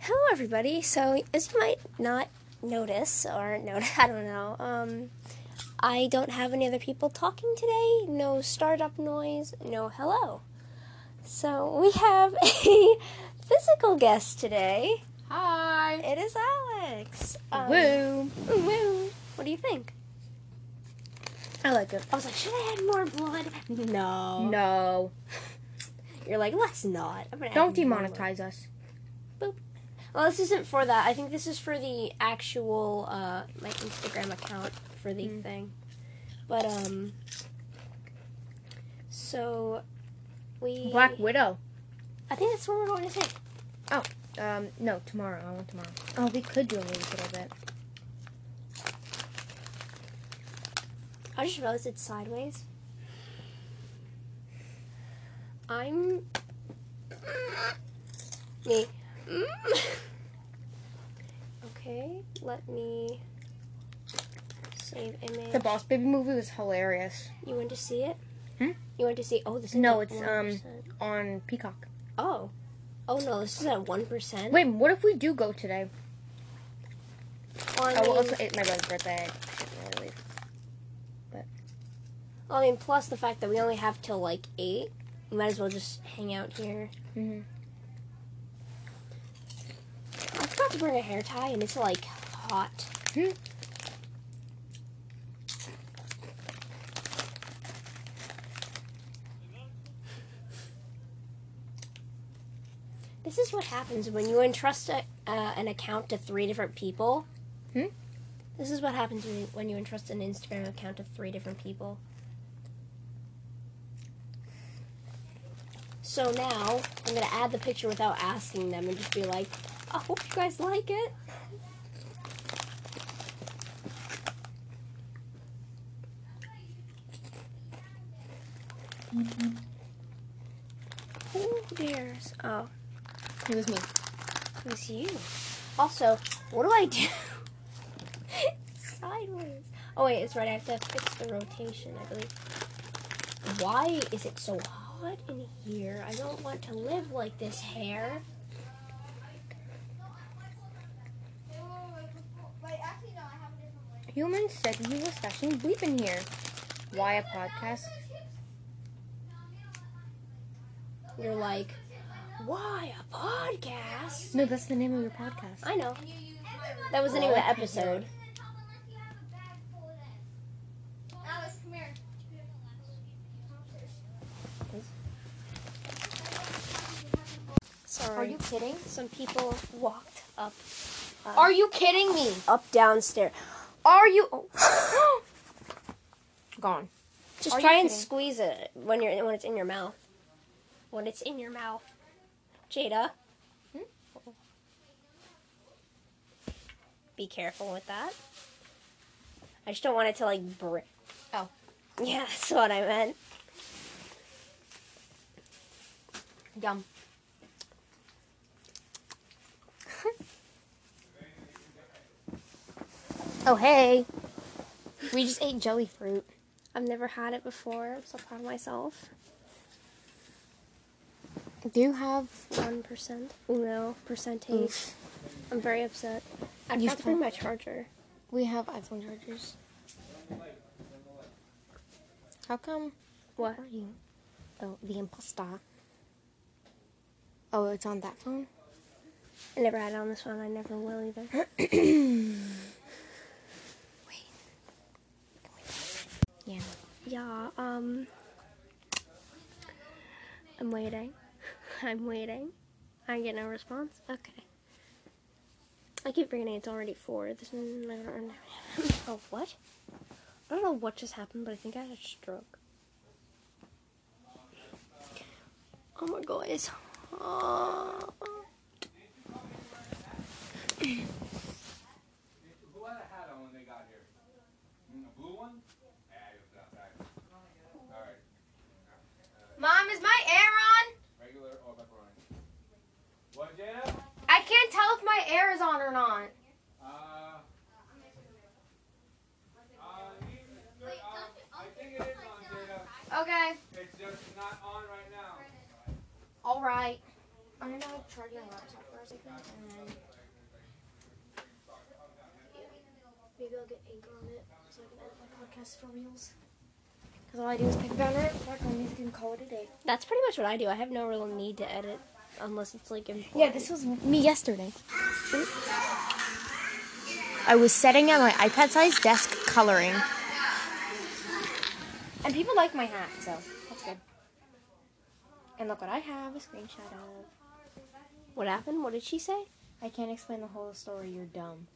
Hello, everybody. So, as you might not notice, or notice, I don't know, um, I don't have any other people talking today. No startup noise. No hello. So we have a physical guest today. Hi. It is Alex. Um, Woo. Woo. What do you think? I like it. I was like, should I add more blood? No. No. You're like, let's not. I'm gonna Don't add more demonetize us. blood. Well, this isn't for that. I think this is for the actual uh, my Instagram account for the Mm. thing. But um, so we Black Widow. I think that's what we're going to say. Oh, um, no, tomorrow. I want tomorrow. Oh, we could do a movie little bit. I just realized it's sideways. I'm me. okay, let me save image. The Boss Baby movie was hilarious You went to see it? Hmm? You went to see? Oh, this is No, it's, um, on Peacock. Oh, oh no, this is at one percent. Wait, what if we do go today? Well, I Oh, well, mean, it's, my brother's birthday. I shouldn't really leave. I mean, plus the fact that we only have till like eight, we might as well just hang out here. Mhm. Forgot to bring a hair tie, and it's like hot. Hmm. This is what happens when you entrust a, uh, an account to three different people. Hmm? This is what happens when you entrust an Instagram account to three different people. So now I'm gonna add the picture without asking them and just be like, "I hope you guys like it." Mm-hmm. Who dares? Oh. It was me. It was you. Also, what do I do? sideways. Oh wait, it's right. I have to fix the rotation, I believe. Why is it so hot in here? I don't want to live like this hair. Human said he was stashing bleep in here. Why a podcast? You're like, why a podcast? No, that's the name of your podcast. I know. That was the name of the episode. Sorry. Are you kidding? Some people walked up. uh, Are you kidding me? up downstairs. Are you? Oh. Gone. Just Are try and kidding? squeeze it when you're when it's in your mouth. When it's in your mouth, Jada. Hmm? Be careful with that. I just don't want it to like break. Oh. Yeah, that's what I meant. Yum. Oh hey. We just ate jelly fruit. I've never had it before. I'm so proud of myself. Do you have? One percent. Uno percentage. I'm very upset. I You forgot to bring my charger. We have iPhone chargers. How come? What? Where are you? Oh, the imposter. Oh, it's on that phone. I never had it on this one. I never will either. Yeah. Um. I'm waiting. I'm waiting. I get no response? Okay. I keep forgetting it's already four. This is. Oh, what? I don't know what just happened, but I think I had a stroke. Oh my god, it's hot. or not? Uh, uh, okay. It's just not on right now. All right. I'm gonna charge my laptop for a second and then maybe I'll get anchor on it so I can edit my podcast for reels. Because all I do is pick a banner, mark my music, and call it a day. That's pretty much what I do. I have no real need to edit unless it's like important. Yeah, this was me yesterday. I was setting at my iPad size desk coloring. And people like my hat, so that's good. And look what I have a screenshot of. What happened? What did she say? I can't explain the whole story, you're dumb.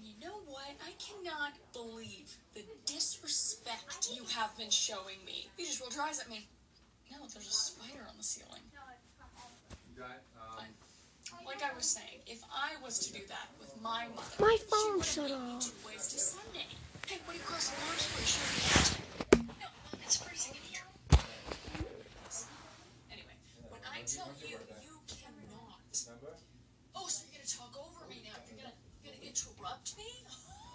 You know what? I cannot believe the disrespect you have been showing me. You just rolled your eyes at me. There's a spider on the ceiling. Like I was saying, if I was to do that with my mother, My she phone would shut have made me off. two ways to Sunday. Hey, what do you cross the lines for? Sure. No, it's freezing in here. Anyway, when I tell you, you cannot. Oh, so you're gonna talk over me now? You're gonna, you're gonna interrupt me?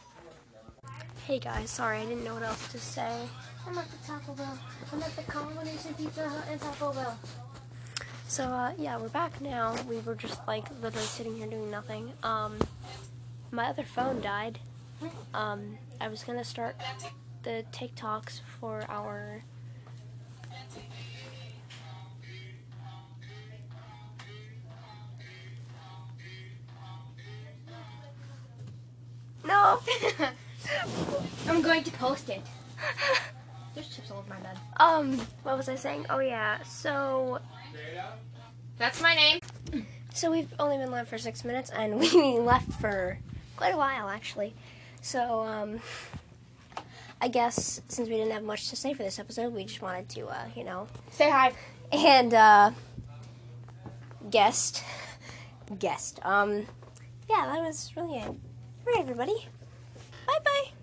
Hey guys, sorry, I didn't know what else to say. I'm at the Taco Bell. I'm at the combination Pizza Hut and Taco Bell. So uh, yeah, we're back now. We were just like literally sitting here doing nothing. Um, my other phone died. Um, I was gonna start the TikToks for our. No. I'm going to post it. There's chips all over my bed. um, what was I saying? Oh yeah. So That's my name. So we've only been live for six minutes, and we left for quite a while, actually. So, um, I guess since we didn't have much to say for this episode, we just wanted to, uh, you know, Say hi. and uh, guest, guest. Um, yeah, that was really it. All right, everybody. Bye bye.